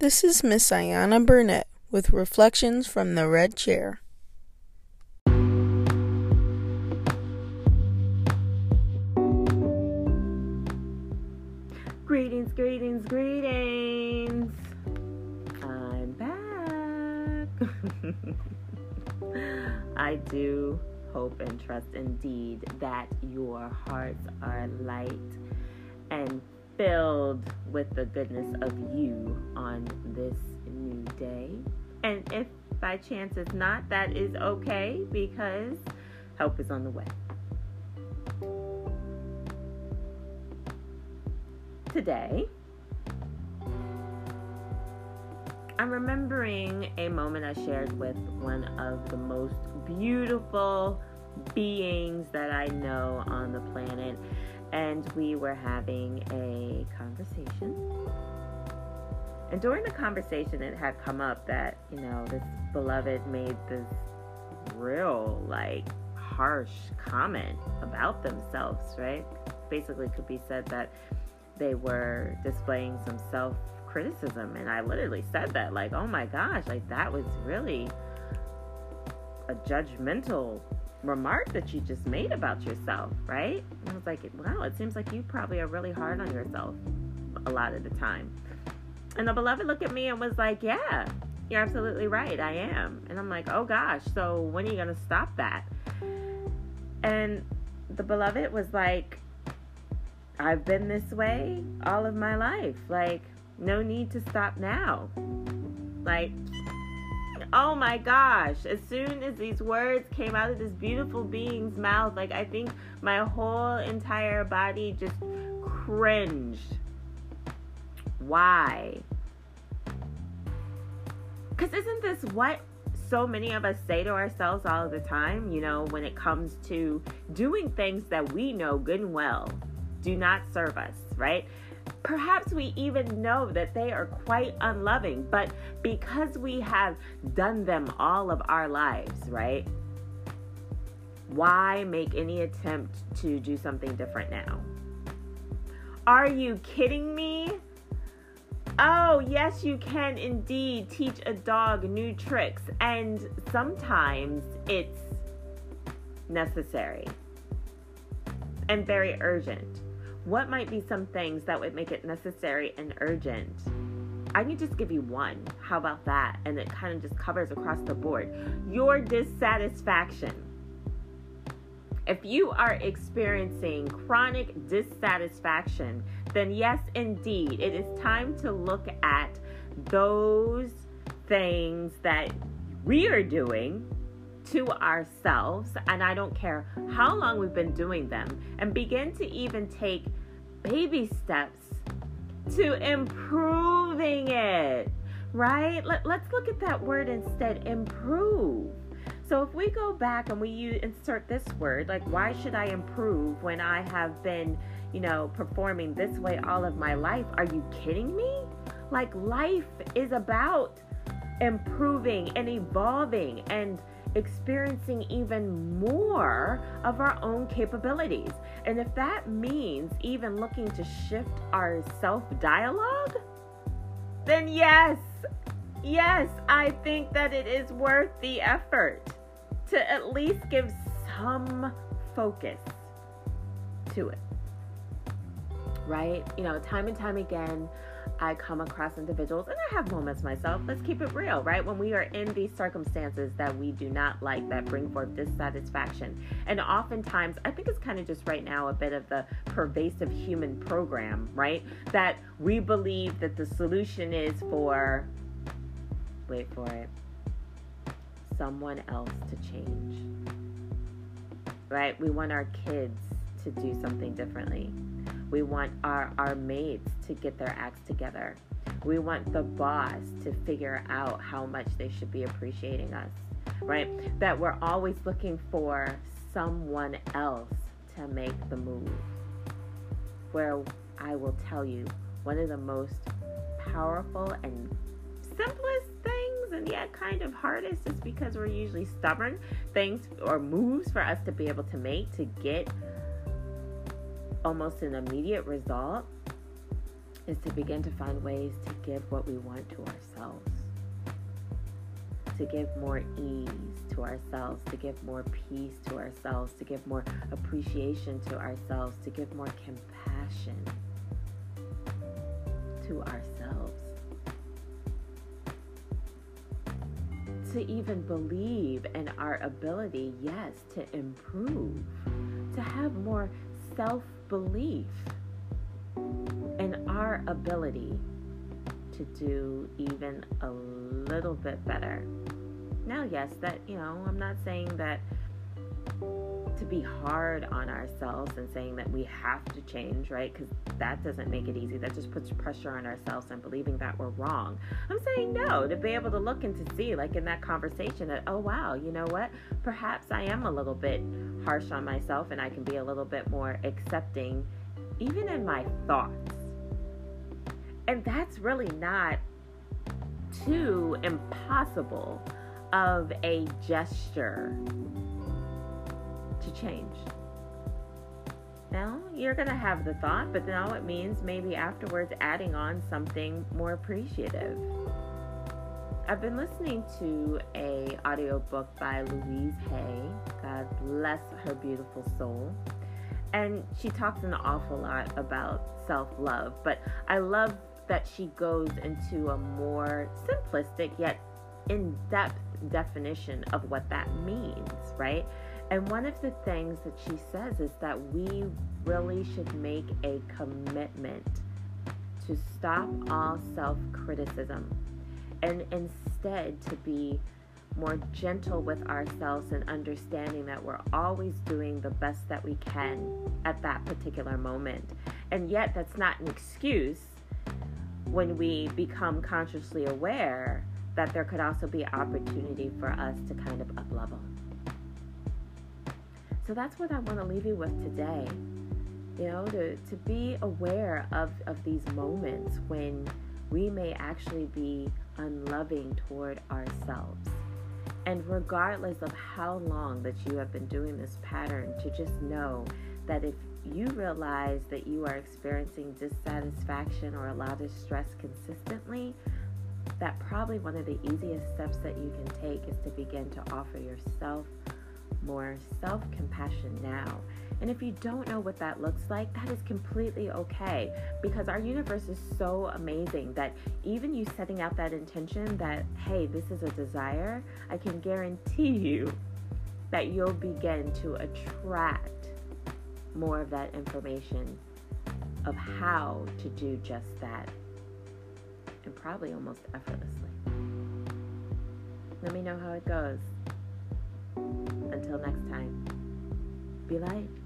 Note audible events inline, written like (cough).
This is Miss Ayana Burnett with Reflections from the Red Chair. Greetings, greetings, greetings. I'm back. (laughs) I do hope and trust indeed that your hearts are light and filled with the goodness of you on this new day. And if by chance it's not, that is okay because help is on the way. Today, I'm remembering a moment I shared with one of the most beautiful beings that I know on the planet and we were having a conversation. And during the conversation, it had come up that, you know, this beloved made this real, like, harsh comment about themselves, right? Basically, could be said that they were displaying some self criticism. And I literally said that, like, oh my gosh, like, that was really a judgmental remark that you just made about yourself, right? And I was like, wow, it seems like you probably are really hard on yourself a lot of the time. And the beloved looked at me and was like, yeah, you're absolutely right. I am. And I'm like, oh gosh, so when are you going to stop that? And the beloved was like, I've been this way all of my life. Like, no need to stop now. Like, oh my gosh, as soon as these words came out of this beautiful being's mouth, like I think my whole entire body just cringed. Why? Because isn't this what so many of us say to ourselves all the time, you know, when it comes to doing things that we know good and well do not serve us, right? Perhaps we even know that they are quite unloving, but because we have done them all of our lives, right? Why make any attempt to do something different now? Are you kidding me? Oh, yes, you can indeed teach a dog new tricks, and sometimes it's necessary and very urgent what might be some things that would make it necessary and urgent? I can just give you one. How about that? And it kind of just covers across the board. Your dissatisfaction. If you are experiencing chronic dissatisfaction, then yes, indeed, it is time to look at those things that we are doing to ourselves, and I don't care how long we've been doing them, and begin to even take baby steps to improving it, right? Let, let's look at that word instead improve. So if we go back and we insert this word, like, why should I improve when I have been, you know, performing this way all of my life? Are you kidding me? Like, life is about improving and evolving and experiencing even more of our own capabilities. And if that means even looking to shift our self dialogue, then yes, yes, I think that it is worth the effort to at least give some focus to it. Right? You know, time and time again, I come across individuals, and I have moments myself. Let's keep it real, right? When we are in these circumstances that we do not like, that bring forth dissatisfaction. And oftentimes, I think it's kind of just right now a bit of the pervasive human program, right? That we believe that the solution is for, wait for it, someone else to change, right? We want our kids to do something differently we want our, our mates to get their acts together. We want the boss to figure out how much they should be appreciating us, right? That we're always looking for someone else to make the move. Where I will tell you, one of the most powerful and simplest things and yet kind of hardest is because we're usually stubborn things or moves for us to be able to make to get almost an immediate result is to begin to find ways to give what we want to ourselves, to give more ease to ourselves, to give more peace to ourselves, to give more appreciation to ourselves, to give more compassion to ourselves. To even believe in our ability, yes, to improve, to have more self belief in our ability to do even a little bit better. Now, yes, that, you know, I'm not saying that to be hard on ourselves and saying that we have to change, right? Because that doesn't make it easy. That just puts pressure on ourselves and believing that we're wrong. I'm saying no, to be able to look and to see, like in that conversation, that, oh, wow, you know what? Perhaps I am a little bit harsh on myself and I can be a little bit more accepting, even in my thoughts. And that's really not too impossible of a gesture to change. Now, you're going to have the thought, but now it means maybe afterwards adding on something more appreciative. I've been listening to a audiobook by Louise Hay. God bless her beautiful soul. And she talks an awful lot about self-love, but I love that she goes into a more simplistic yet in-depth definition of what that means, right? And one of the things that she says is that we really should make a commitment to stop all self criticism and instead to be more gentle with ourselves and understanding that we're always doing the best that we can at that particular moment. And yet, that's not an excuse when we become consciously aware that there could also be opportunity for us to kind of up level. So that's what I want to leave you with today. You know, to, to be aware of, of these moments when we may actually be unloving toward ourselves. And regardless of how long that you have been doing this pattern, to just know that if you realize that you are experiencing dissatisfaction or a lot of stress consistently, that probably one of the easiest steps that you can take is to begin to offer yourself more self compassion now. And if you don't know what that looks like, that is completely okay because our universe is so amazing that even you setting out that intention that, hey, this is a desire, I can guarantee you that you'll begin to attract more of that information of how to do just that and probably almost effortlessly. Let me know how it goes. Until next time, be light.